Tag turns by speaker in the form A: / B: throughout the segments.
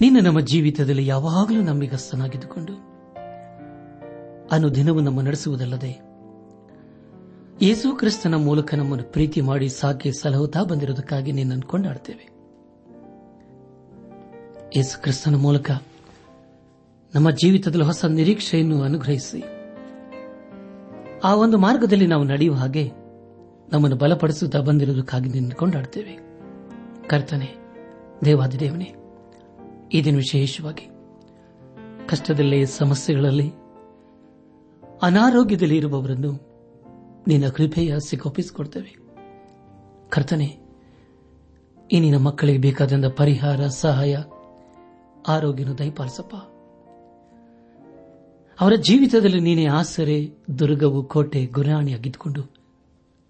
A: ನೀನು ನಮ್ಮ ಜೀವಿತದಲ್ಲಿ ಯಾವಾಗಲೂ ನಂಬಿಗಸ್ತನಾಗಿದ್ದುಕೊಂಡು ಅನುದಿನವೂ ನಮ್ಮ ನಡೆಸುವುದಲ್ಲದೆ ಯೇಸು ಕ್ರಿಸ್ತನ ಮೂಲಕ ನಮ್ಮನ್ನು ಪ್ರೀತಿ ಮಾಡಿ ಸಾಕಿ ಸಲಹುತ್ತಾ ಬಂದಿರುವುದಕ್ಕಾಗಿ ನಿನ್ನನ್ನು ಕೊಂಡಾಡ್ತೇವೆ ಯೇಸು ಕ್ರಿಸ್ತನ ಮೂಲಕ ನಮ್ಮ ಜೀವಿತದಲ್ಲಿ ಹೊಸ ನಿರೀಕ್ಷೆಯನ್ನು ಅನುಗ್ರಹಿಸಿ ಆ ಒಂದು ಮಾರ್ಗದಲ್ಲಿ ನಾವು ನಡೆಯುವ ಹಾಗೆ ನಮ್ಮನ್ನು ಬಲಪಡಿಸುತ್ತಾ ಬಂದಿರುವುದಕ್ಕಾಗಿ ನಿನ್ನ ಕೊಂಡಾಡ್ತೇವೆ ಕರ್ತನೆ, ದೇವಾದಿದೇವನೇ ಈ ದಿನ ವಿಶೇಷವಾಗಿ ಕಷ್ಟದಲ್ಲಿ ಸಮಸ್ಯೆಗಳಲ್ಲಿ ಅನಾರೋಗ್ಯದಲ್ಲಿ ಇರುವವರನ್ನು ನಿನ್ನ ಕೃಪೆಯ ಸಿಗೊಪ್ಪಿಸಿಕೊಡ್ತೇವೆ ಕರ್ತನೆ, ಈ ನಿನ್ನ ಮಕ್ಕಳಿಗೆ ಬೇಕಾದಂಥ ಪರಿಹಾರ, ಸಹಾಯ, ಆರೋಗ್ಯನ ದಯಪಾಲಿಸಪ್ಪ. ಅವರ ಜೀವಿತದಲ್ಲಿ ನೀನೇ ಆಸರೆ, ದುರ್ಗವು, ಕೋಟೆ ಗುರಾಣಿಯಾಗಿದ್ದುಕೊಂಡು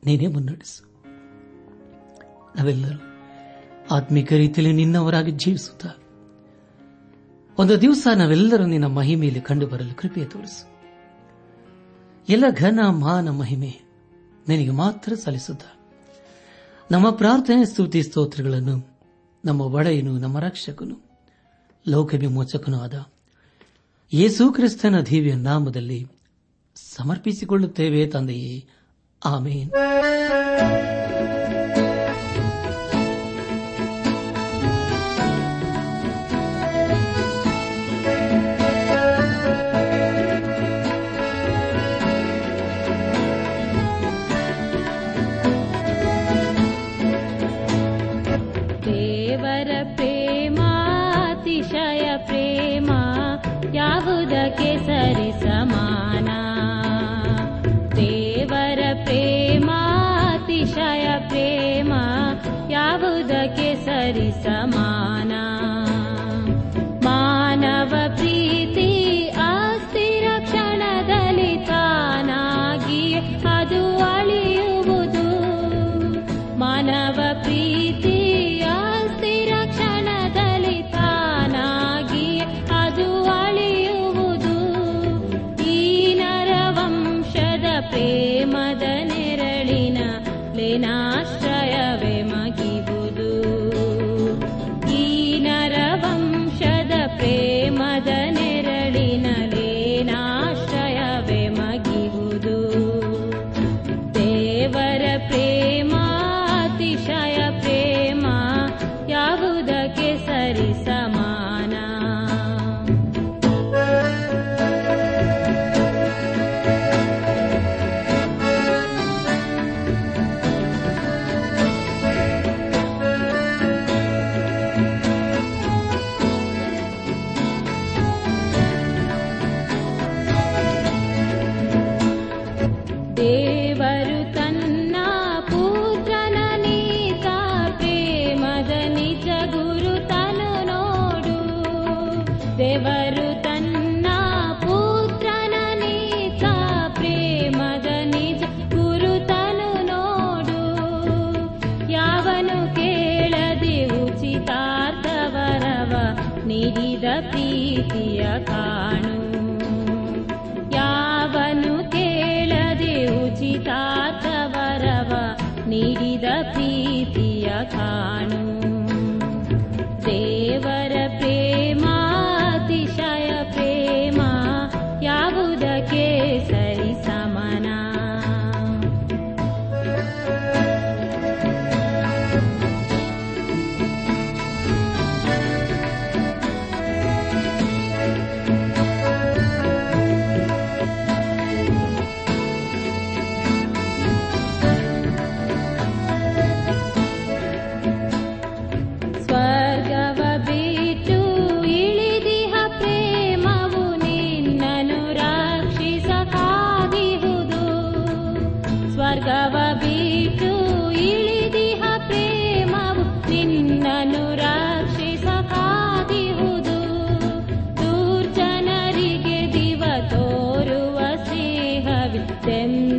A: ನೀನೇ ಮುನ್ನಡೆಸು. ನಾವೆಲ್ಲರೂ ಆತ್ಮೀಕ ರೀತಿಯಲ್ಲಿ ನಿನ್ನವರಾಗಿ ಜೀವಿಸುತ್ತಾ ಒಂದು ದಿವಸ ನಾವೆಲ್ಲರೂ ನಿನ್ನ ಮಹಿಮೆಯಲ್ಲಿ ಕಂಡು ಬರಲು ಕೃಪೆಯ ತೋರಿಸು. ಎಲ್ಲ ಘನ ಮಾನ ಮಹಿಮೆ ನಿನಗೆ ಮಾತ್ರ ಸಲ್ಲಿಸುತ್ತ. ನಮ್ಮ ಪ್ರಾರ್ಥನೆ, ಸ್ತುತಿ, ಸ್ತೋತ್ರಗಳನ್ನು ನಮ್ಮ ಒಡೆಯನು, ನಮ್ಮ ರಕ್ಷಕನು ಲೋಕ ವಿಮೋಚಕನೂ ಆದ ಯೇಸು ಕ್ರಿಸ್ತನ ದೇವಿಯ ನಾಮದಲ್ಲಿ ಸಮರ್ಪಿಸಿಕೊಳ್ಳುತ್ತೇವೆ ತಂದೆಯೇ. ಆಮೇನ್.
B: धके सरि सम। इदप्रीतियखान्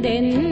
B: Then.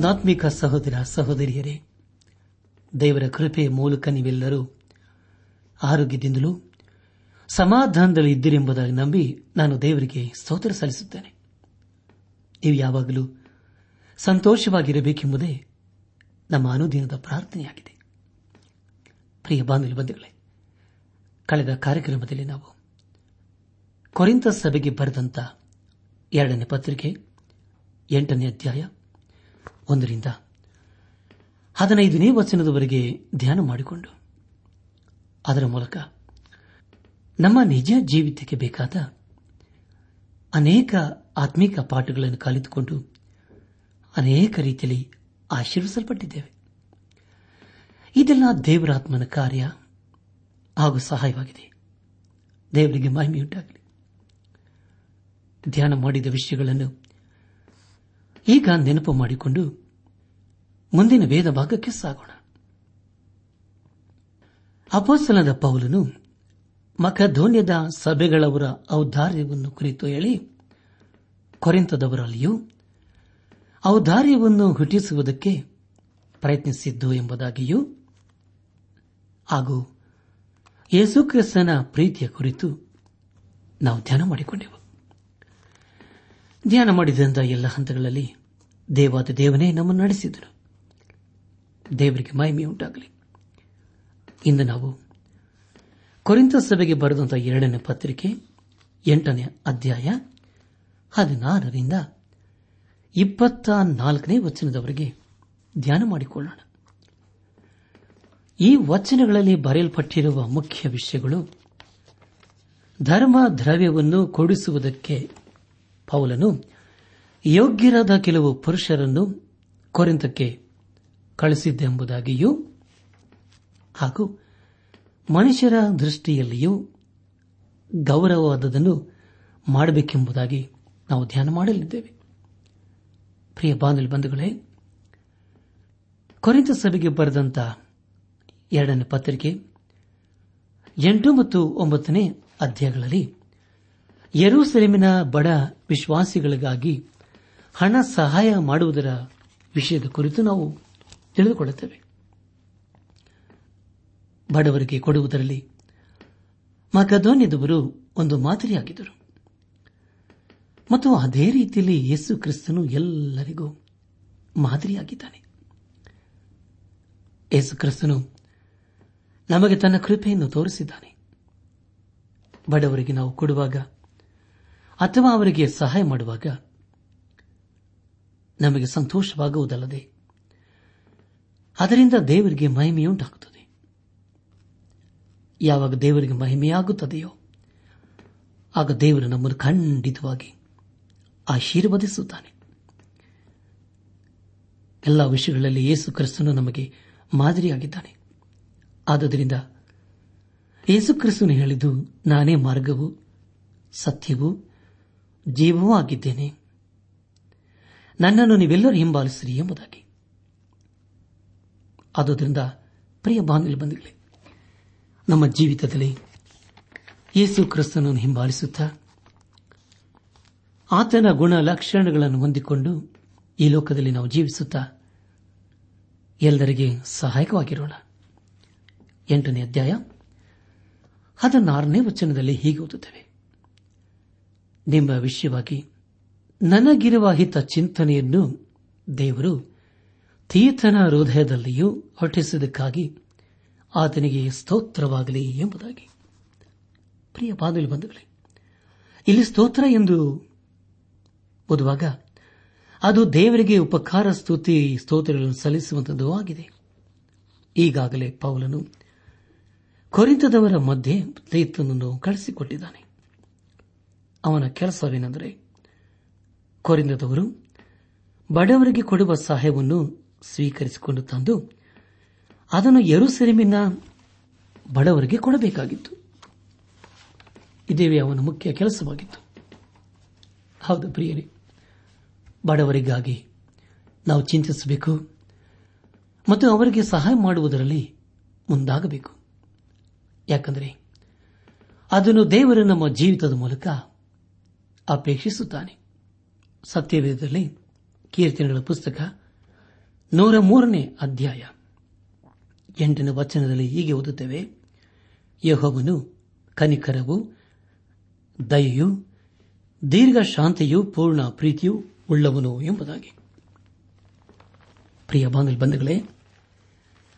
C: ನನ್ನಾತ್ಮಿಕ ಸಹೋದರ ಸಹೋದರಿಯರೇ, ದೇವರ ಕೃಪೆಯ ಮೂಲಕ ನೀವೆಲ್ಲರೂ ಆರೋಗ್ಯದಿಂದಲೂ ಸಮಾಧಾನದಲ್ಲಿ ಇದ್ದಿರೆಂಬುದಾಗಿ ನಂಬಿ ನಾನು ದೇವರಿಗೆ ಸ್ತೋತ್ರ ಸಲ್ಲಿಸುತ್ತೇನೆ. ನೀವು ಯಾವಾಗಲೂ ಸಂತೋಷವಾಗಿರಬೇಕೆಂಬುದೇ ನಮ್ಮ ಅನುದಿನದ ಪ್ರಾರ್ಥನೆಯಾಗಿದೆ. ಪ್ರಿಯ ಬಂಧುಗಳೇ, ಕಳೆದ ಕಾರ್ಯಕ್ರಮದಲ್ಲಿ ನಾವು ಕೊರಿಂತ ಸಭೆಗೆ ಬರೆದಂತ ಎರಡನೇ ಪತ್ರಿಕೆ, ಎಂಟನೇ ಅಧ್ಯಾಯ ಒಂದರಿಂದ ಹದಿನೈದನೇ ವಚನದವರೆಗೆ ಧ್ಯಾನ ಮಾಡಿಕೊಂಡು, ಅದರ ಮೂಲಕ ನಮ್ಮ ನಿಜ ಜೀವಿತಕ್ಕೆ ಬೇಕಾದ ಅನೇಕ ಆತ್ಮಿಕ ಪಾಠಗಳನ್ನು ಕಲಿತುಕೊಂಡು ಅನೇಕ ರೀತಿಯಲ್ಲಿ ಆಶೀರ್ವಿಸಲ್ಪಟ್ಟಿದ್ದೇವೆ. ಇದೆಲ್ಲ ದೇವರಾತ್ಮನ ಕಾರ್ಯ ಹಾಗೂ ಸಹಾಯವಾಗಿದೆ. ದೇವರಿಗೆ ಮಹಿಮೆಯುಂಟಾಗಲಿ. ಧ್ಯಾನ ಮಾಡಿದ ವಿಷಯಗಳನ್ನು ಈಗ ನೆನಪು ಮಾಡಿಕೊಂಡು ಮುಂದಿನ ವೇದ ಭಾಗಕ್ಕೆ ಸಾಗೋಣ. ಅಪೋಸ್ತನದ ಪೌಲನು ಮಖಧೋನ್ಯದ ಸಭೆಗಳವರ ಔದಾರ್ಯವನ್ನು ಕುರಿತು ಹೇಳಿ ಕೊರೆಂತದವರಲ್ಲಿಯೂ ಔದಾರ್ಯವನ್ನು ಹುಟ್ಟಿಸುವುದಕ್ಕೆ ಪ್ರಯತ್ನಿಸಿದ್ದು ಎಂಬುದಾಗಿಯೂ, ಹಾಗೂ ಯೇಸುಕ್ರಿಸ್ತನ ಪ್ರೀತಿಯ ಕುರಿತು ನಾವು ಧ್ಯಾನ ಮಾಡಿಕೊಂಡೆವು. ಧ್ಯಾನ ಮಾಡಿದಂತಹ ಎಲ್ಲ ಹಂತಗಳಲ್ಲಿ ದೇವಾದ ದೇವನೇ ನಮ್ಮನ್ನು ನಡೆಸಿದನು. ದೇವರಿಗೆ ಮಹಿಮೆಯುಂಟಾಗಲಿ ಇಂದು ನಾವು ಕೊರಿಂತ ಸಭೆಗೆ ಬರೆದಂತಹ ಎರಡನೇ ಪತ್ರಿಕೆ, ಎಂಟನೇ ಅಧ್ಯಾಯ, ಹದಿನಾರರಿಂದ ಇಪ್ಪತ್ತ ನಾಲ್ಕನೇ ವಚನದವರೆಗೆ ಧ್ಯಾನ ಮಾಡಿಕೊಳ್ಳೋಣ. ಈ ವಚನಗಳಲ್ಲಿ ಬರೆಯಲ್ಪಟ್ಟಿರುವ ಮುಖ್ಯ ವಿಷಯಗಳು ಧರ್ಮ ದ್ರವ್ಯವನ್ನು ಕೊಡಿಸುವುದಕ್ಕೆ ಪೌಲನು ಯೋಗ್ಯರಾದ ಕೆಲವು ಪುರುಷರನ್ನು ಕೊರಿಂತಕ್ಕೆ ಕಳಿಸಿದ್ದೆಂಬುದಾಗಿಯೂ ಹಾಗೂ ಮನುಷ್ಯರ ದೃಷ್ಟಿಯಲ್ಲಿಯೂ ಗೌರವವಾದದನ್ನು ಮಾಡಬೇಕೆಂಬುದಾಗಿ ನಾವು ಧ್ಯಾನ ಮಾಡಲಿದ್ದೇವೆ. ಪ್ರಿಯ ಬಂಧುಗಳೇ ಕೊರಿತ ಸಭೆಗೆ ಬರೆದಂತ ಎರಡನೇ ಪತ್ರಿಕೆ ಎಂಟು ಮತ್ತು ಒಂಬತ್ತನೇ ಅಧ್ಯಾಯಗಳಲ್ಲಿ ಯರೂಸೆಲೆಮಿನ ಬಡ ವಿಶ್ವಾಸಿಗಳಿಗಾಗಿ ಹಣ ಸಹಾಯ ಮಾಡುವುದರ ವಿಷಯದ ಕುರಿತು ನಾವು ತಿಳಿದುಕೊಳ್ಳುತ್ತೇವೆ. ಬಡವರಿಗೆ ಕೊಡುವುದರಲ್ಲಿ ಮಕದೋನ್ಯದವರು ಒಂದು ಮಾದರಿಯಾಗಿದ್ದರು. ಮತ್ತು ಅದೇ ರೀತಿಯಲ್ಲಿ ಯೇಸು ಕ್ರಿಸ್ತನು ಎಲ್ಲರಿಗೂ ಮಾದರಿಯಾಗಿದ್ದಾನೆ. ಯೇಸು ಕ್ರಿಸ್ತನು ನಮಗೆ ತನ್ನ ಕೃಪೆಯನ್ನು ತೋರಿಸಿದ್ದಾನೆ. ಬಡವರಿಗೆ ನಾವು ಕೊಡುವಾಗ ಅಥವಾ ಅವರಿಗೆ ಸಹಾಯ ಮಾಡುವಾಗ ನಮಗೆ ಸಂತೋಷವಾಗುವುದಲ್ಲದೆ ಅದರಿಂದ ದೇವರಿಗೆ ಮಹಿಮೆಯುಂಟಾಗುತ್ತದೆ ಯಾವಾಗ ದೇವರಿಗೆ ಮಹಿಮೆಯಾಗುತ್ತದೆಯೋ, ಆಗ ದೇವರು ನಮ್ಮನ್ನು ಖಂಡಿತವಾಗಿ ಆಶೀರ್ವದಿಸುತ್ತಾನೆ. ಎಲ್ಲ ವಿಷಯಗಳಲ್ಲಿ ಯೇಸು ಕ್ರಿಸ್ತನು ನಮಗೆ ಮಾದರಿಯಾಗಿದ್ದಾನೆ. ಆದ್ದರಿಂದ ಯೇಸು ಕ್ರಿಸ್ತನು ಹೇಳಿದ್ದು, ನಾನೇ ಮಾರ್ಗವು, ಸತ್ಯವೂ, ಜೀವವೂ ಆಗಿದ್ದೇನೆ. ನನ್ನನ್ನು ನೀವೆಲ್ಲರೂ ಹಿಂಬಾಲಿಸಿರಿ ಎಂಬುದಾಗಿ. ಆದುದರಿಂದ ಪ್ರಿಯ ಬಾಂಧವ್ಯ ಬಂಧುಗಳೇ, ನಮ್ಮ ಜೀವಿತದಲ್ಲಿ ಯೇಸು ಕ್ರಿಸ್ತನನ್ನು ಹಿಂಬಾಲಿಸುತ್ತಾ ಆತನ ಗುಣ ಲಕ್ಷಣಗಳನ್ನು ಹೊಂದಿಕೊಂಡು ಈ ಲೋಕದಲ್ಲಿ ನಾವು ಜೀವಿಸುತ್ತಾ ಎಲ್ಲರಿಗೆ ಸಹಾಯಕವಾಗಿರೋಣ. ಎಂಟನೇ ಅಧ್ಯಾಯ ಹದಿನಾರನೇ ವಚನದಲ್ಲಿ ಹೀಗೆ ಓದುತ್ತೇವೆ. ನಿಮ್ಮ ವಿಷಯವಾಗಿ ನನಗಿರುವ ಹಿತ ಚಿಂತನೆಯನ್ನು ದೇವರು ತೀರ್ಥನ ಹೃದಯದಲ್ಲಿಯೂ ಹೊಟ್ಟಿಸಿದ್ದಕ್ಕಾಗಿ ಆತನಿಗೆ ಸ್ತೋತ್ರವಾಗಲಿ ಎಂಬುದಾಗಿ. ಪ್ರಿಯ ಬಂಧುಗಳೇ, ಇಲ್ಲಿ ಸ್ತೋತ್ರ ಎಂದು ಓದುವಾಗ ಅದು ದೇವರಿಗೆ ಉಪಕಾರ, ಸ್ತುತಿ, ಸ್ತೋತ್ರಗಳನ್ನು ಸಲ್ಲಿಸುವಂತದ್ದು ಆಗಿದೆ. ಈಗಾಗಲೇ ಪೌಲನು ಕೊರಿತದವರ ಮಧ್ಯೆ ತೀರ್ಥನನ್ನು ಕಳಿಸಿಕೊಟ್ಟಿದ್ದಾನೆ. ಅವನ ಕೆಲಸವೇನೆಂದರೆ ಕೊರಿಂದದವರು ಬಡವರಿಗೆ ಕೊಡುವ ಸಹಾಯವನ್ನು ಸ್ವೀಕರಿಸಿಕೊಂಡು ತಂದು ಅದನ್ನು ಎರುಸೆರೆಮಿನ ಬಡವರಿಗೆ ಕೊಡಬೇಕಾಗಿತ್ತು. ಇದೇವೇ ಅವನ ಮುಖ್ಯ ಕೆಲಸವಾಗಿತ್ತು. ಹೌದು ಪ್ರಿಯರೇ, ಬಡವರಿಗಾಗಿ ನಾವು ಚಿಂತಿಸಬೇಕು ಮತ್ತು ಅವರಿಗೆ ಸಹಾಯ ಮಾಡುವುದರಲ್ಲಿ ಮುಂದಾಗಬೇಕು. ಯಾಕಂದರೆ ಅದನ್ನು ದೇವರು ನಮ್ಮ ಜೀವಿತದ ಮೂಲಕ ಅಪೇಕ್ಷಿಸುತ್ತಾನೆ. ಸತ್ಯವೇದದಲ್ಲಿ ಕೀರ್ತನೆಗಳ ಪುಸ್ತಕ ನೂರ ಮೂರನೇ ಅಧ್ಯಾಯ. ಎಂಟನೇ ವಚನದಲ್ಲಿ ಹೀಗೆ ಓದುತ್ತೇವೆ. ಯಹೋವನು ಕನಿಕರವು, ದಯೆಯು ದೀರ್ಘ ಶಾಂತಿಯು ಪೂರ್ಣ ಪ್ರೀತಿಯು ಉಳ್ಳವನು ಎಂಬುದಾಗಿ. ಪ್ರಿಯ ಬಂಧುಗಳೇ,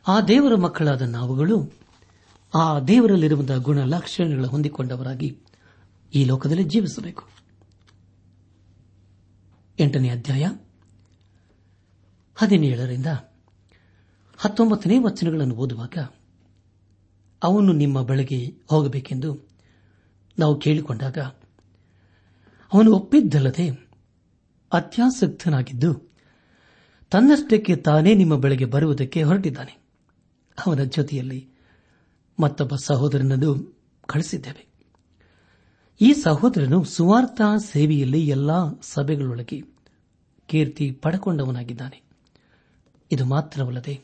C: ಆ ದೇವರ ಮಕ್ಕಳಾದ ನಾವುಗಳು ಆ ದೇವರಲ್ಲಿರುವಂತಹ ಗುಣ ಲಕ್ಷಣಗಳ ಹೊಂದಿಕೊಂಡವರಾಗಿ ಈ ಲೋಕದಲ್ಲಿ ಜೀವಿಸಬೇಕು. ಎಂಟನೇ ಅಧ್ಯಾಯ ಹದಿನೇಳರಿಂದ ಹತ್ತೊಂಬತ್ತನೇ ವಚನಗಳನ್ನು ಓದುವಾಗ, ಅವನು ನಿಮ್ಮ ಬಳಿಗೆ ಹೋಗಬೇಕೆಂದು ನಾವು ಕೇಳಿಕೊಂಡಾಗ, ಅವನು ಒಪ್ಪಿದ್ದಲ್ಲದೆ ಅತ್ಯಾಸಕ್ತನಾಗಿದ್ದು ತನ್ನಷ್ಟಕ್ಕೆ ತಾನೇ ನಿಮ್ಮ ಬಳಿಗೆ ಬರುವುದಕ್ಕೆ ಹೊರಟಿದ್ದಾನೆ. ಅವನ ಜೊತೆಯಲ್ಲಿ ಮತ್ತೊಬ್ಬ ಸಹೋದರನನ್ನು ಕಳಿಸಿದ್ದೇವೆ. ಈ ಸಹೋದರನು ಸುವಾರ್ಥ ಸೇವೆಯಲ್ಲಿ ಎಲ್ಲಾ ಸಭೆಗಳೊಳಗೆ ಕೀರ್ತಿ ಪಡಕೊಂಡವನಾಗಿದ್ದಾನೆ. ಇದು ಮಾತ್ರವಲ್ಲದೆ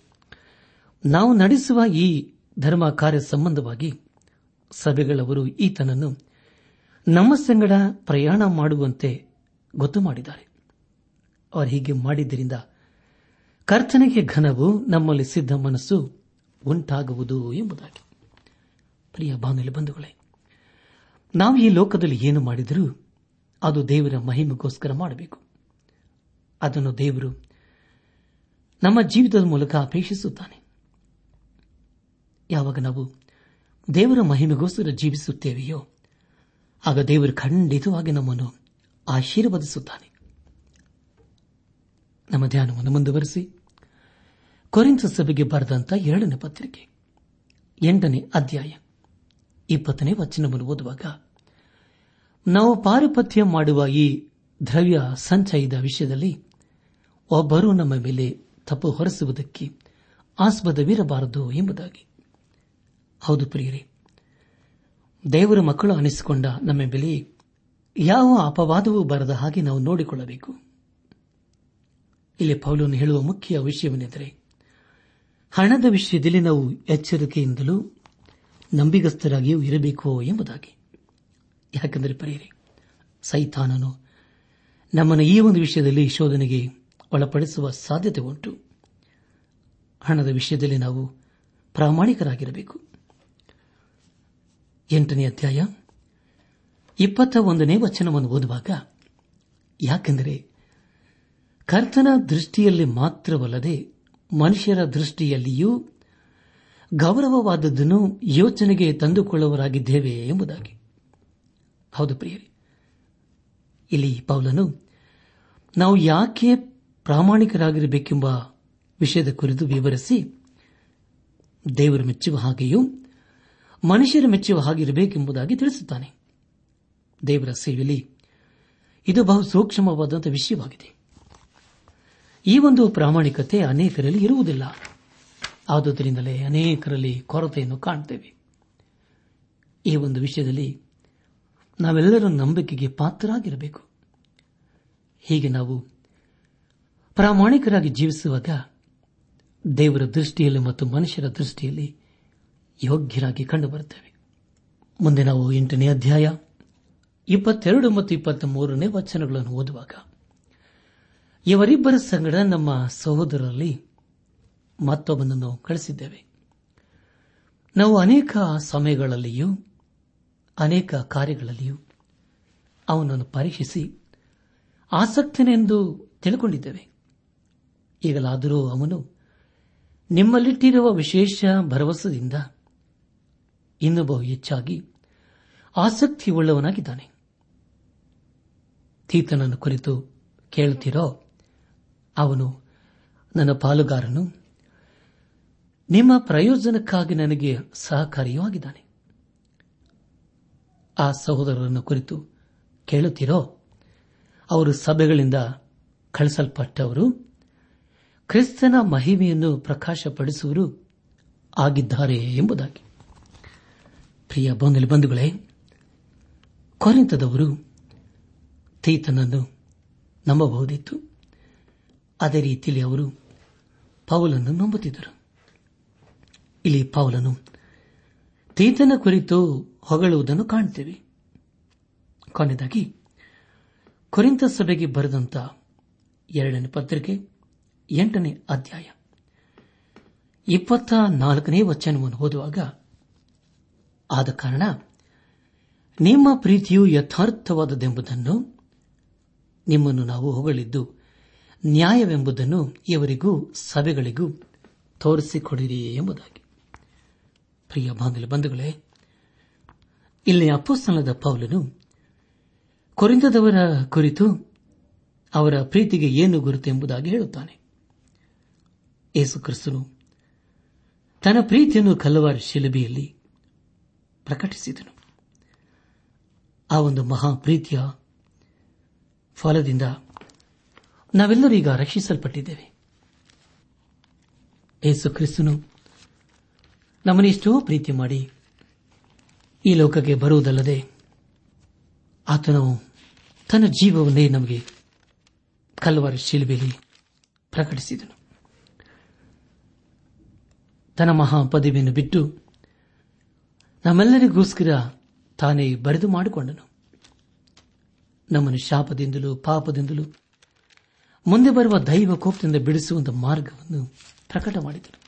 C: ನಾವು ನಡೆಸುವ ಈ ಧರ್ಮ ಕಾರ್ಯ ಸಂಬಂಧವಾಗಿ ಸಭೆಗಳವರು ಈತನನ್ನು ನಮ್ಮ ಸಂಗಡ ಪ್ರಯಾಣ ಮಾಡುವಂತೆ ಗೊತ್ತು ಮಾಡಿದ್ದಾರೆ. ಅವರು ಹೀಗೆ ಮಾಡಿದ್ದರಿಂದ ಕರ್ತನೆಗೆ ಘನವು ನಮ್ಮಲ್ಲಿ ಸಿದ್ಧ ಮನಸ್ಸು ಉಂಟಾಗುವುದು ಎಂಬುದಾಗಿ. ಪ್ರಿಯ ಬಂಧುಗಳೇ, ನಾವು ಈ ಲೋಕದಲ್ಲಿ ಏನು ಮಾಡಿದರೂ ಅದು ದೇವರ ಮಹಿಮೆಗೋಸ್ಕರ ಮಾಡಬೇಕು. ಅದನ್ನು ದೇವರು ನಮ್ಮ ಜೀವಿತದ ಮೂಲಕ ಅಪೇಕ್ಷಿಸುತ್ತಾನೆ. ಯಾವಾಗ ನಾವು ದೇವರ ಮಹಿಮೆಗೋಸ್ಕರ ಜೀವಿಸುತ್ತೇವೆಯೋ, ಆಗ ದೇವರು ಖಂಡಿತವಾಗಿ ನಮ್ಮನ್ನು ಆಶೀರ್ವದಿಸುತ್ತಾನೆ. ನಮ್ಮ ಧ್ಯಾನವನ್ನು ಮುಂದುವರೆಸಿ ಕೊರಿಂತ ಸಭೆಗೆ ಬರೆದಂತ ಎರಡನೇ ಪತ್ರಿಕೆ, ಎಂಟನೇ ಅಧ್ಯಾಯ, ಇಪ್ಪತ್ತನೇ ವಚನವನ್ನು ಓದುವಾಗ, ನಾವು ಪಾರುಪತ್ಯ ಮಾಡುವ ಈ ದ್ರವ್ಯ ಸಂಚಯದ ವಿಷಯದಲ್ಲಿ ಒಬ್ಬರು ನಮ್ಮ ಮೇಲೆ ತಪ್ಪು ಹೊರಸುವುದಕ್ಕೆ ಆಸ್ಪದವಿರಬಾರದು ಎಂಬುದಾಗಿ. ಹೌದು ಪ್ರಿಯರೇ, ದೇವರ ಮಕ್ಕಳು ಅನಿಸಿಕೊಂಡ ನಮ್ಮ ಬೆಲೆ ಯಾವ ಅಪವಾದವೂ ಬರದ ಹಾಗೆ ನಾವು ನೋಡಿಕೊಳ್ಳಬೇಕು. ಇಲ್ಲಿ ಪೌಲನ್ನು ಹೇಳುವ ಮುಖ್ಯ ವಿಷಯವೇನೆಂದರೆ ಹಣದ ವಿಷಯದಲ್ಲಿ ನಾವು ಎಚ್ಚರಿಕೆಯಿಂದಲೂ ನಂಬಿಗಸ್ತರಾಗಿಯೂ ಇರಬೇಕು ಎಂಬುದಾಗಿ. ಯಾಕೆಂದರೆ ಪ್ರಿಯರೇ, ಸೈತಾನನು ನಮ್ಮನ್ನು ಈ ಒಂದು ವಿಷಯದಲ್ಲಿ ಶೋಧನೆಗೆ ಒಳಪಡಿಸುವ ಸಾಧ್ಯತೆ ಉಂಟು. ಹಣದ ವಿಷಯದಲ್ಲಿ ನಾವು ಪ್ರಾಮಾಣಿಕರಾಗಿರಬೇಕು. ಎಂಟನೇ ಅಧ್ಯಾಯ ಇಪ್ಪತ್ತ ಒಂದನೇ ವಚನವನ್ನು ಓದುವಾಗ, ಯಾಕೆಂದರೆ ಕರ್ತನ ದೃಷ್ಟಿಯಲ್ಲಿ ಮಾತ್ರವಲ್ಲದೆ ಮನುಷ್ಯರ ದೃಷ್ಟಿಯಲ್ಲಿಯೂ ಗೌರವವಾದದ್ದನ್ನು ಯೋಚನೆಗೆ ತಂದುಕೊಳ್ಳುವರಾಗಿದ್ದೇವೆ ಎಂಬುದಾಗಿ. ಹೌದು ಪ್ರಿಯರಿ, ಇಲ್ಲಿ ಪೌಲನು ನಾವು ಯಾಕೆ ಪ್ರಾಮಾಣಿಕರಾಗಿರಬೇಕೆಂಬ ವಿಷಯದ ಕುರಿತು ವಿವರಿಸಿ ದೇವರು ಮೆಚ್ಚುವ ಹಾಗೆಯೂ ಮನುಷ್ಯರು ಮೆಚ್ಚುವ ಹಾಗಿರಬೇಕೆಂಬುದಾಗಿ ತಿಳಿಸುತ್ತಾನೆ. ದೇವರ ಸೇವೆಯಲ್ಲಿ ಇದು ಬಹು ಸೂಕ್ಷ್ಮವಾದಂತಹ ವಿಷಯವಾಗಿದೆ. ಈ ಒಂದು ಪ್ರಾಮಾಣಿಕತೆ ಅನೇಕರಲ್ಲಿ ಇರುವುದಿಲ್ಲ. ಆದುದರಿಂದಲೇ ಅನೇಕರಲ್ಲಿ ಕೊರತೆಯನ್ನು ಕಾಣುತ್ತೇವೆ ಈ ಒಂದು ವಿಷಯದಲ್ಲಿ ನಾವೆಲ್ಲರೂ ನಂಬಿಕೆಗೆ ಪಾತ್ರರಾಗಿರಬೇಕು. ಹೀಗೆ ನಾವು ಪ್ರಾಮಾಣಿಕರಾಗಿ ಜೀವಿಸುವಾಗ ದೇವರ ದೃಷ್ಟಿಯಲ್ಲಿ ಮತ್ತು ಮನುಷ್ಯರ ದೃಷ್ಟಿಯಲ್ಲಿ ಯೋಗ್ಯರಾಗಿ ಕಂಡುಬರುತ್ತೇವೆ. ಮುಂದೆ ನಾವು ಎಂಟನೇ ಅಧ್ಯಾಯ ಇಪ್ಪತ್ತೆರಡು ಮತ್ತು ಇಪ್ಪತ್ತ ಮೂರನೇ ವಚನಗಳನ್ನು ಓದುವಾಗ, ಇವರಿಬ್ಬರ ಸಂಗಡ ನಮ್ಮ ಸಹೋದರರಲ್ಲಿ ಮತ್ತೊಬ್ಬನನ್ನು ಕಳಿಸಿದ್ದೇವೆ ನಾವು ಅನೇಕ ಸಮಯಗಳಲ್ಲಿಯೂ, ಅನೇಕ ಕಾರ್ಯಗಳಲ್ಲಿಯೂ ಅವನನ್ನು ಪರೀಕ್ಷಿಸಿ ಆಸಕ್ತನೆಂದು ತಿಳ್ಕೊಂಡಿದ್ದೇವೆ. ಈಗಲಾದರೂ ಅವನು ನಿಮ್ಮಲ್ಲಿಟ್ಟಿರುವ ವಿಶೇಷ ಭರವಸೆಯಿಂದ ಇನ್ನೂ ಬಹು ಹೆಚ್ಚಾಗಿ ಆಸಕ್ತಿಯುಳ್ಳವನಾಗಿದ್ದಾನೆ. ತೀತನನ್ನು ಕುರಿತು ಕೇಳುತ್ತೀರೋ? ಅವನು, ನನ್ನ ಪಾಲುಗಾರನು, ನಿಮ್ಮ ಪ್ರಯೋಜನಕ್ಕಾಗಿ ನನಗೆ ಸಹಕಾರಿಯೂ ಆಗಿದ್ದಾನೆ. ಆ ಸಹೋದರರನ್ನು ಕುರಿತು ಕೇಳುತ್ತೀರೋ? ಅವರು ಸಭೆಗಳಿಂದ ಕಳಿಸಲ್ಪಟ್ಟವರು ಕ್ರಿಸ್ತನ ಮಹಿಮೆಯನ್ನು ಪ್ರಕಾಶಪಡಿಸುವರು ಆಗಿದ್ದಾರೆ ಎಂಬುದಾಗಿ. ಪ್ರಿಯ ಬಂಧುಗಳೇ ಕೊರೆಂತದವರು ತೀತನನ್ನು ನಂಬಬಹುದಿತ್ತು. ಅದೇ ರೀತಿಯಲ್ಲಿ ಅವರು ಪೌಲನ್ನು ನಂಬುತ್ತಿದ್ದರು. ಇಲ್ಲಿ ಪೌಲನು, ತೀತನ ಕುರಿತು ಹೊಗಳುವುದನ್ನು ಕಾಣುತ್ತೇವೆ. ಕೊನೆಯದಾಗಿ ಕೊರಿಂತ ಸಭೆಗೆ ಬರೆದಂತ ಎರಡನೇ ಪತ್ರಿಕೆ ಎಂಟನೇ ಅಧ್ಯಾಯ. ಇಪ್ಪತ್ತ ನಾಲ್ಕನೇ ವಚನವನ್ನು ಓದುವಾಗ, ಆದ ಕಾರಣ ನಿಮ್ಮ ಪ್ರೀತಿಯು ಯಥಾರ್ಥವಾದದೆಂಬುದನ್ನು, ನಿಮ್ಮನ್ನು ನಾವು ಹೊಗಳಿದ್ದು ನ್ಯಾಯವೆಂಬುದನ್ನು ಇವರಿಗೂ ಸಭೆಗಳಿಗೂ ತೋರಿಸಿಕೊಡಿರಿ ಎಂಬುದಾಗಿ. ಪ್ರಿಯ ಬಂಧುಗಳೇ ಇಲ್ಲಿ ಅಪ್ಪಸ್ತನದ ಪೌಲನು ಕೊರಿಂದದವರ ಕುರಿತು ಅವರ ಪ್ರೀತಿಗೆ ಏನು ಗುರುತು ಎಂಬುದಾಗಿ ಹೇಳುತ್ತಾನೆ. ಯೇಸು ಕ್ರಿಸ್ತನು ತನ್ನ ಪ್ರೀತಿಯನ್ನು ಕಲ್ಲವಾರ ಶಿಲುಬೆಯಲ್ಲಿ ಪ್ರಕಟಿಸಿದನು. ಆ ಒಂದು ಮಹಾ ಪ್ರೀತಿಯ ಫಲದಿಂದ ನಾವೆಲ್ಲರೂ ಈಗ ರಕ್ಷಿಸಲ್ಪಟ್ಟಿದ್ದೇವೆ. ಯೇಸು ಕ್ರಿಸ್ತನು ನಮ್ಮನ್ನು ಎಷ್ಟೋ ಪ್ರೀತಿ ಮಾಡಿ ಈ ಲೋಕಕ್ಕೆ ಬರುವುದಲ್ಲದೆ ಆತನು ತನ್ನ ಜೀವವನ್ನೇ ನಮಗೆ ಕಲ್ವಾರ ಶಿಲುಬೆಯಲ್ಲಿ ಪ್ರಕಟಿಸಿದನು. ತನ್ನ ಮಹಾ ಪದವಿಯನ್ನು ಬಿಟ್ಟು ನಮ್ಮೆಲ್ಲರಿಗೋಸ್ಕರ ತಾನೇ ಬರೆದು ಮಾಡಿಕೊಂಡನು. ನಮ್ಮನ್ನು ಶಾಪದಿಂದಲೂ ಪಾಪದಿಂದಲೂ ಮುಂದೆ ಬರುವ ದೈವ ಕೋಪದಿಂದ ಬಿಡಿಸುವಂತಹ ಮಾರ್ಗವನ್ನು ಪ್ರಕಟ ಮಾಡಿದನು.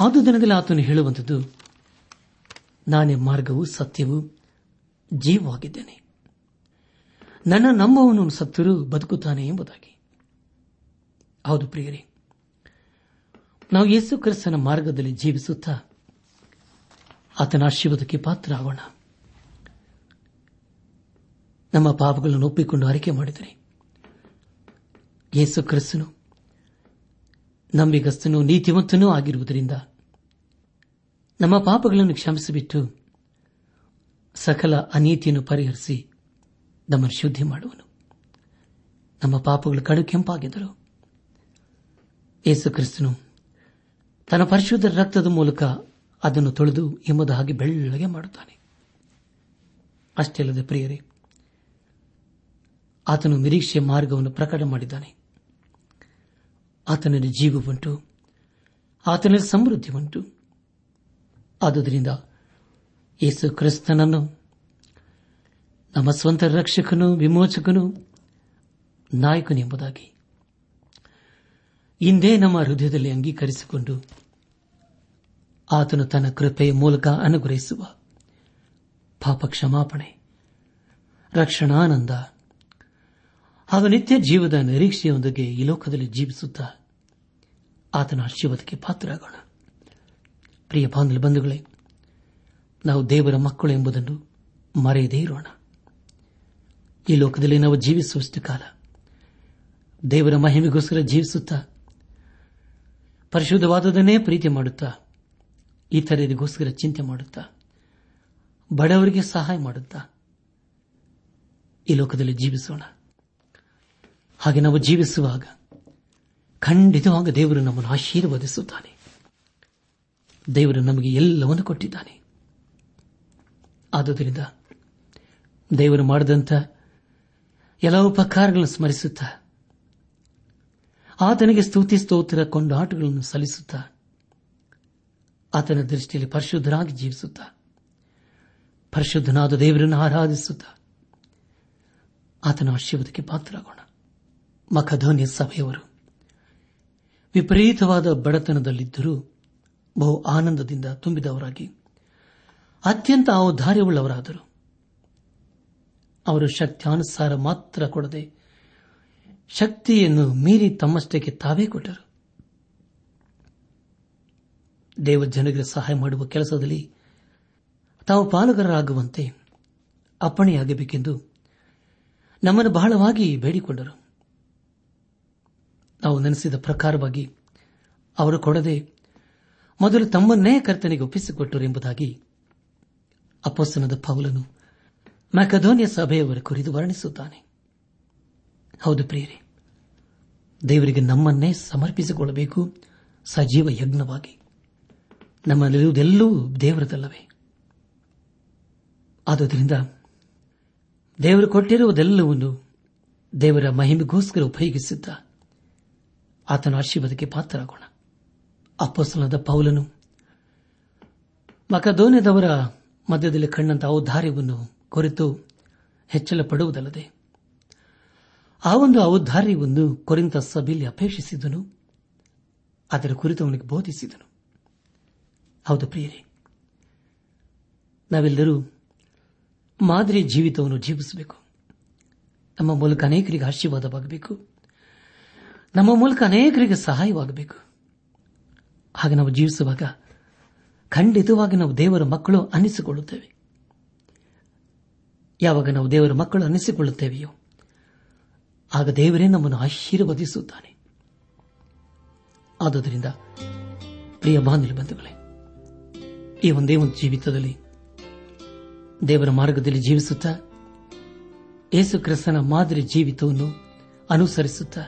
C: ಆದು ದಿನದಲ್ಲಿ ಆತನು ಹೇಳುವಂಥದ್ದು, ನಾನೇ ಮಾರ್ಗವು, ಸತ್ಯವೂ ಜೀವವಾಗಿದ್ದೇನೆ ನನ್ನ ನಂಬುವವನು ಸತ್ತರೂ ಬದುಕುತ್ತಾನೆ ಎಂಬುದಾಗಿ. ಹೌದು ಪ್ರಿಯರೇ ನಾವು ಯೇಸು ಕ್ರಿಸ್ತನ ಮಾರ್ಗದಲ್ಲಿ ಜೀವಿಸುತ್ತಾ ಆತನ ಆಶೀರ್ವಾದಕ್ಕೆ ಪಾತ್ರ ಆಗೋಣ ನಮ್ಮ ಪಾಪಗಳನ್ನು ಒಪ್ಪಿಕೊಂಡು ಅರಿಕೆ ಮಾಡಿದರೆ ಯೇಸು ಕ್ರಿಸ್ತನು ನಂಬಿಗಸ್ತನು ನೀತಿವಂತನೂ ಆಗಿರುವುದರಿಂದ ನಮ್ಮ ಪಾಪಗಳನ್ನು ಕ್ಷಮಿಸಿಬಿಟ್ಟು ಸಕಲ ಅನೀತಿಯನ್ನು ಪರಿಹರಿಸಿ ನಮ್ಮನ್ನು ಶುದ್ಧಿ ಮಾಡುವನು. ನಮ್ಮ ಪಾಪಗಳು ಕಡು ಕೆಂಪಾಗಿದ್ದರು ಯೇಸು ಕ್ರಿಸ್ತನು ತನ್ನ ಪರಿಶುದ್ಧ ರಕ್ತದ ಮೂಲಕ ಅದನ್ನು ತೊಳೆದು ಹಿಮದ ಹಾಗೆ ಬೆಳ್ಳಗೆ ಮಾಡುತ್ತಾನೆ. ಅಷ್ಟೇ ಅಲ್ಲದೆ ಪ್ರಿಯರೇ, ಆತನು ನಿರೀಕ್ಷೆಯ ಮಾರ್ಗವನ್ನು ಪ್ರಕಟ ಮಾಡಿದ್ದಾನೆ. ಆತನಲ್ಲಿ ಉಂಟು ಆತನಲ್ಲಿ ಸಮೃದ್ಧಿ ಉಂಟು ಆದುದರಿಂದ ಯೇಸು ಕ್ರಿಸ್ತನನ್ನು, ನಮ್ಮ ಸ್ವಂತ ರಕ್ಷಕನು, ವಿಮೋಚಕನು ನಾಯಕನೆಂಬುದಾಗಿ ಇಂದೇ ನಮ್ಮ ಹೃದಯದಲ್ಲಿ ಅಂಗೀಕರಿಸಿಕೊಂಡು ಆತನು ತನ್ನ ಕೃಪೆಯ ಮೂಲಕ ಅನುಗ್ರಹಿಸುವ. ಪಾಪ ಕ್ಷಮಾಪಣೆ. ರಕ್ಷಣಾನಂದ. ಹಾಗೂ ನಿತ್ಯ ಜೀವದ ನಿರೀಕ್ಷೆಯೊಂದಿಗೆ ಈ ಲೋಕದಲ್ಲಿ ಜೀವಿಸುತ್ತಾ ಆತನ ಆಶೀರ್ವಾದಕ್ಕೆ ಪಾತ್ರರಾಗೋಣ. ಪ್ರಿಯ ಬಾಂಧವ ಬಂಧುಗಳೇ, ನಾವು ದೇವರ ಮಕ್ಕಳು ಎಂಬುದನ್ನು ಮರೆಯದೇ ಇರೋಣ. ಈ ಲೋಕದಲ್ಲಿ ನಾವು ಜೀವಿಸುವಷ್ಟು ಕಾಲ ದೇವರ ಮಹಿಮೆಗೋಸ್ಕರ ಜೀವಿಸುತ್ತಾ ಪರಿಶುದ್ಧವಾದದನ್ನೇ ಪ್ರೀತಿ ಮಾಡುತ್ತಾ ಇತರರಿಗೋಸ್ಕರ ಚಿಂತೆ ಮಾಡುತ್ತಾ? ಬಡವರಿಗೆ ಸಹಾಯ ಮಾಡುತ್ತಾ? ಈ ಲೋಕದಲ್ಲಿ ಜೀವಿಸೋಣ. ಹಾಗೆ ನಾವು ಜೀವಿಸುವಾಗ ಖಂಡಿತವಾಗ ದೇವರು ನಮ್ಮನ್ನು ಆಶೀರ್ವದಿಸುತ್ತಾನೆ. ದೇವರು ನಮಗೆ ಎಲ್ಲವನ್ನು ಕೊಟ್ಟಿದ್ದಾನೆ. ಆದುದರಿಂದ ದೇವರು ಮಾಡಿದಂಥ ಎಲ್ಲ ಉಪಕಾರಗಳನ್ನು ಸ್ಮರಿಸುತ್ತಾ, ಆತನಿಗೆ ಸ್ತುತಿ ಸ್ತೋತ್ರ ಕೊಂಡಾಟಗಳನ್ನು ಸಲ್ಲಿಸುತ್ತಾ ಆತನ ದೃಷ್ಟಿಯಲ್ಲಿ ಪರಿಶುದ್ಧನಾಗಿ ಜೀವಿಸುತ್ತಾ. ಪರಿಶುದ್ಧನಾದ ದೇವರನ್ನು ಆರಾಧಿಸುತ್ತಾ. ಆತನ ಆಶೀರ್ವಾದಕ್ಕೆ ಪಾತ್ರರಾಗೋಣ. ಮಖಧೋನ್ಯ ಸಭೆಯವರು, ವಿಪರೀತವಾದ ಬಡತನದಲ್ಲಿದ್ದರೂ ಬಹು ಆನಂದದಿಂದ ತುಂಬಿದವರಾಗಿ, ಅತ್ಯಂತ ಔದಾರ್ಯವುಳ್ಳವರಾದರು. ಅವರು ಶಕ್ತಿಯಾನುಸಾರ ಮಾತ್ರ ಕೊಡದೆ ಶಕ್ತಿಯನ್ನು ಮೀರಿ ತಮ್ಮಷ್ಟಕ್ಕೆ ತಾವೇ ಕೊಟ್ಟರು. ದೇವ ಜನರಿಗೆ ಸಹಾಯ ಮಾಡುವ ಕೆಲಸದಲ್ಲಿ ತಾವು ಪಾಲುಗಾರರಾಗುವಂತೆ ಅಪ್ಪಣೆಯಾಗಬೇಕೆಂದು ನಮ್ಮನ್ನು ಬಹಳವಾಗಿ ಬೇಡಿಕೊಂಡರು. ನಾವು ನೆನೆಸಿದ ಪ್ರಕಾರವಾಗಿ ಅವರು ಕೊಡದೆ ಮೊದಲು ತಮ್ಮನ್ನೇ ಕರ್ತನೆಗೆ ಒಪ್ಪಿಸಿಕೊಟ್ಟರು ಎಂಬುದಾಗಿ ಅಪ್ಪಸ್ತನದ ಪೌಲನು ಮ್ಯಾಕಧೋನಿಯ ಸಭೆಯವರ ಕುರಿತು ವರ್ಣಿಸುತ್ತಾನೆ. ಹೌದು ಪ್ರಿಯರೇ, ದೇವರಿಗೆ ನಮ್ಮನ್ನೇ ಸಮರ್ಪಿಸಿಕೊಳ್ಳಬೇಕು ಸಜೀವ ಯಜ್ಞವಾಗಿ. ನಮ್ಮಲ್ಲಿರುವುದೆಲ್ಲೂ ದೇವರದಲ್ಲವೇ. ಆದುದರಿಂದ ದೇವರು ಕೊಟ್ಟಿರುವುದೆಲ್ಲವನ್ನು ದೇವರ ಮಹಿಮೆಗೋಸ್ಕರ ಉಪಯೋಗಿಸಿದ್ದ.
D: ಆತನ ಆಶೀರ್ವಾದಕ್ಕೆ ಪಾತ್ರರಾಗೋಣ. ಅಪ್ಪಸಲಾದ ಪೌಲನು ಮಕದೋನೆದವರ ಮಧ್ಯದಲ್ಲಿ ಕಂಡಂತ ಔದಾರ್ಯವನ್ನು ಕುರಿತು ಹೆಚ್ಚಳ ಪಡುವುದಲ್ಲದೆ ಆ ಒಂದು ಔದಾರ್ಯವನ್ನು ಕೊರಿಂತ ಸಭೆಯಲ್ಲಿ ಅಪೇಕ್ಷಿಸಿದನು, ಅದರ ಕುರಿತು ಅವನಿಗೆ ಬೋಧಿಸಿದನು. ಹೌದು ಪ್ರಿಯರೇ. ನಾವೆಲ್ಲರೂ ಮಾದರಿ ಜೀವಿತವನ್ನು ಜೀವಿಸಬೇಕು. ನಮ್ಮ ಮೂಲಕ ಅನೇಕರಿಗೆ ಆಶೀರ್ವಾದವಾಗಬೇಕು. ನಮ್ಮ ಮೂಲಕ ಅನೇಕರಿಗೆ ಸಹಾಯವಾಗಬೇಕು. ಹಾಗೆ ನಾವು ಜೀವಿಸುವಾಗ ಖಂಡಿತವಾಗಿ ನಾವು ದೇವರ ಮಕ್ಕಳು ಅನ್ನಿಸಿಕೊಳ್ಳುತ್ತೇವೆ. ಯಾವಾಗ ನಾವು ದೇವರ ಮಕ್ಕಳು ಅನ್ನಿಸಿಕೊಳ್ಳುತ್ತೇವೆಯೋ, ಆಗ ದೇವರೇ ನಮ್ಮನ್ನು ಆಶೀರ್ವದಿಸುತ್ತಾನೆ. ಆದುದರಿಂದ, ಪ್ರಿಯ ಬಾಂಧವ್ಯ ಬಂಧುಗಳೇ ಈ ಒಂದೇ ಒಂದು ಜೀವಿತದಲ್ಲಿ ದೇವರ ಮಾರ್ಗದಲ್ಲಿ ಜೀವಿಸುತ್ತಾ ಯೇಸು ಕ್ರಿಸ್ತನ ಮಾದರಿ ಜೀವಿತವನ್ನು ಅನುಸರಿಸುತ್ತಾ,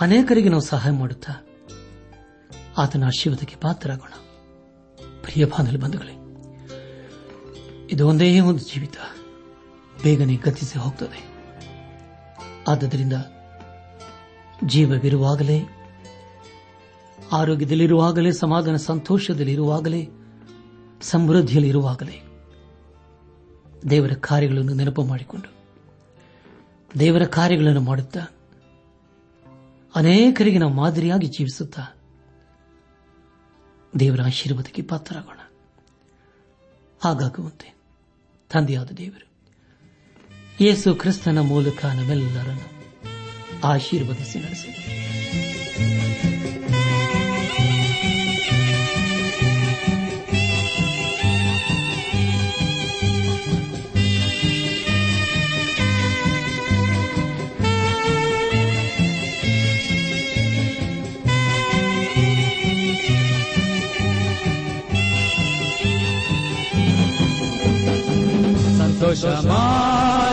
D: ಅನೇಕರಿಗೆ ನಾವು ಸಹಾಯ ಮಾಡುತ್ತಾ, ಆತನ ಆಶೀರ್ವಾದಕ್ಕೆ ಪಾತ್ರರಾಗೋಣ. ಪ್ರಿಯ ಬಾಂಧವ್ಯ ಬಂಧುಗಳೇ, ಇದು ಒಂದೇ ಒಂದು ಜೀವಿತ. ಬೇಗನೆ ಗತಿಸಿ ಹೋಗ್ತದೆ. ಆದ್ದರಿಂದ ಜೀವವಿರುವಾಗಲೇ ಆರೋಗ್ಯದಲ್ಲಿರುವಾಗಲೇ, ಸಮಾಧಾನ, ಸಂತೋಷದಲ್ಲಿರುವಾಗಲೇ, ಸಮೃದ್ಧಿಯಲ್ಲಿರುವಾಗಲೇ ದೇವರ ಕಾರ್ಯಗಳನ್ನು ನೆನಪು ಮಾಡಿಕೊಂಡು, ದೇವರ ಕಾರ್ಯಗಳನ್ನು ಮಾಡುತ್ತಾ, ಅನೇಕರಿಗೆ ನಾವು ಮಾದರಿಯಾಗಿ ಜೀವಿಸುತ್ತಾ ದೇವರ ಆಶೀರ್ವಾದಕ್ಕೆ ಪಾತ್ರರಾಗೋಣ. ಹಾಗಾಗುವಂತೆ ತಂದೆಯಾದ ದೇವರು, ಯೇಸು ಕ್ರಿಸ್ತನ ಮೂಲಕ ನಮ್ಮೆಲ್ಲರನ್ನು ಆಶೀರ್ವದಿಸಿ ನಡೆಸಿ Soy llamado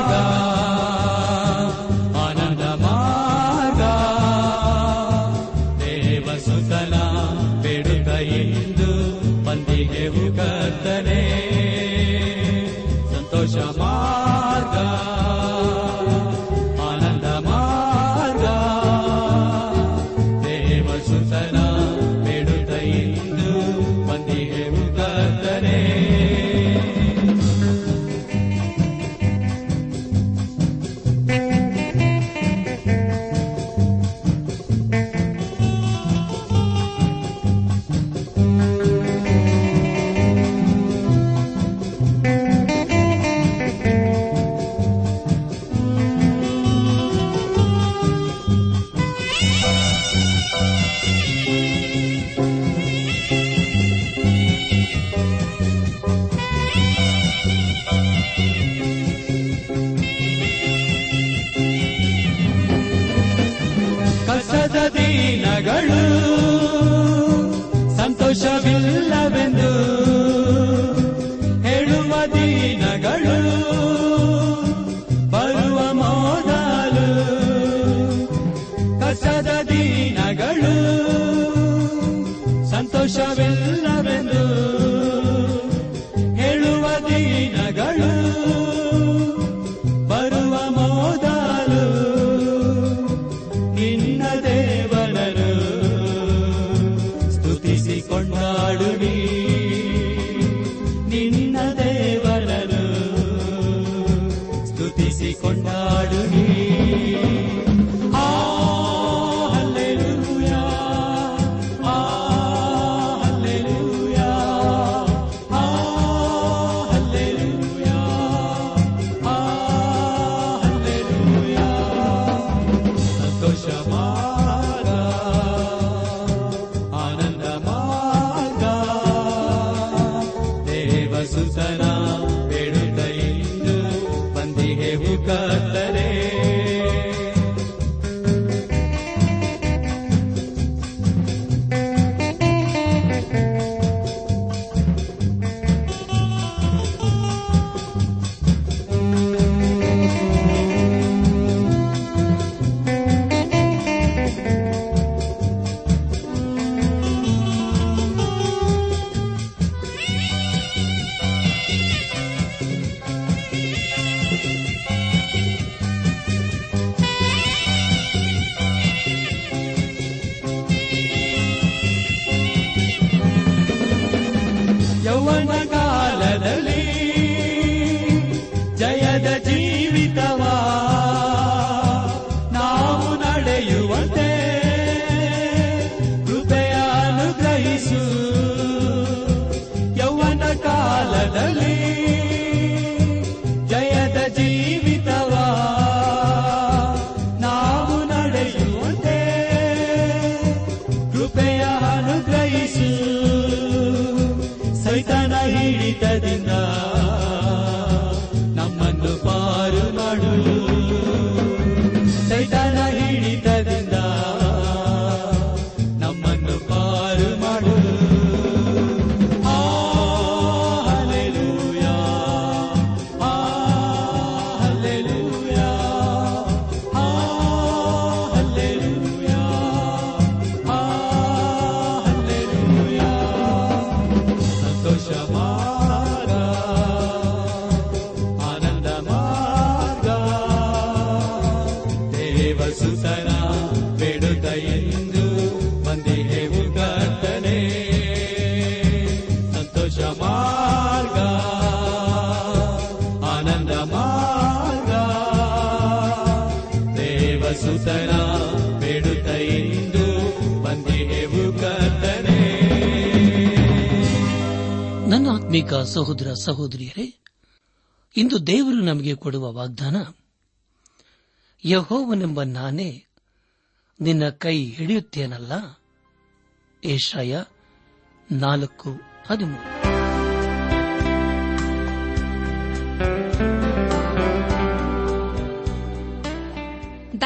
D: ಕೃಪೆಯ ಅನುಗ್ರಹಿಸು. ಸೈತನ ಹಿಡಿತದಿಂದ
C: ನನ್ನ ಆತ್ಮೀಕ ಸಹೋದರ ಸಹೋದರಿಯರೇ, ಇಂದು ದೇವರು ನಮಗೆ ಕೊಡುವ ವಾಗ್ದಾನ, ಯಹೋವನೆಂಬ ನಾನೇ ನಿನ್ನ ಕೈ ಹಿಡಿಯುತ್ತೇನಲ್ಲ? ಏಷಾಯ ನಾಲ್ಕು ಹದಿಮೂರು.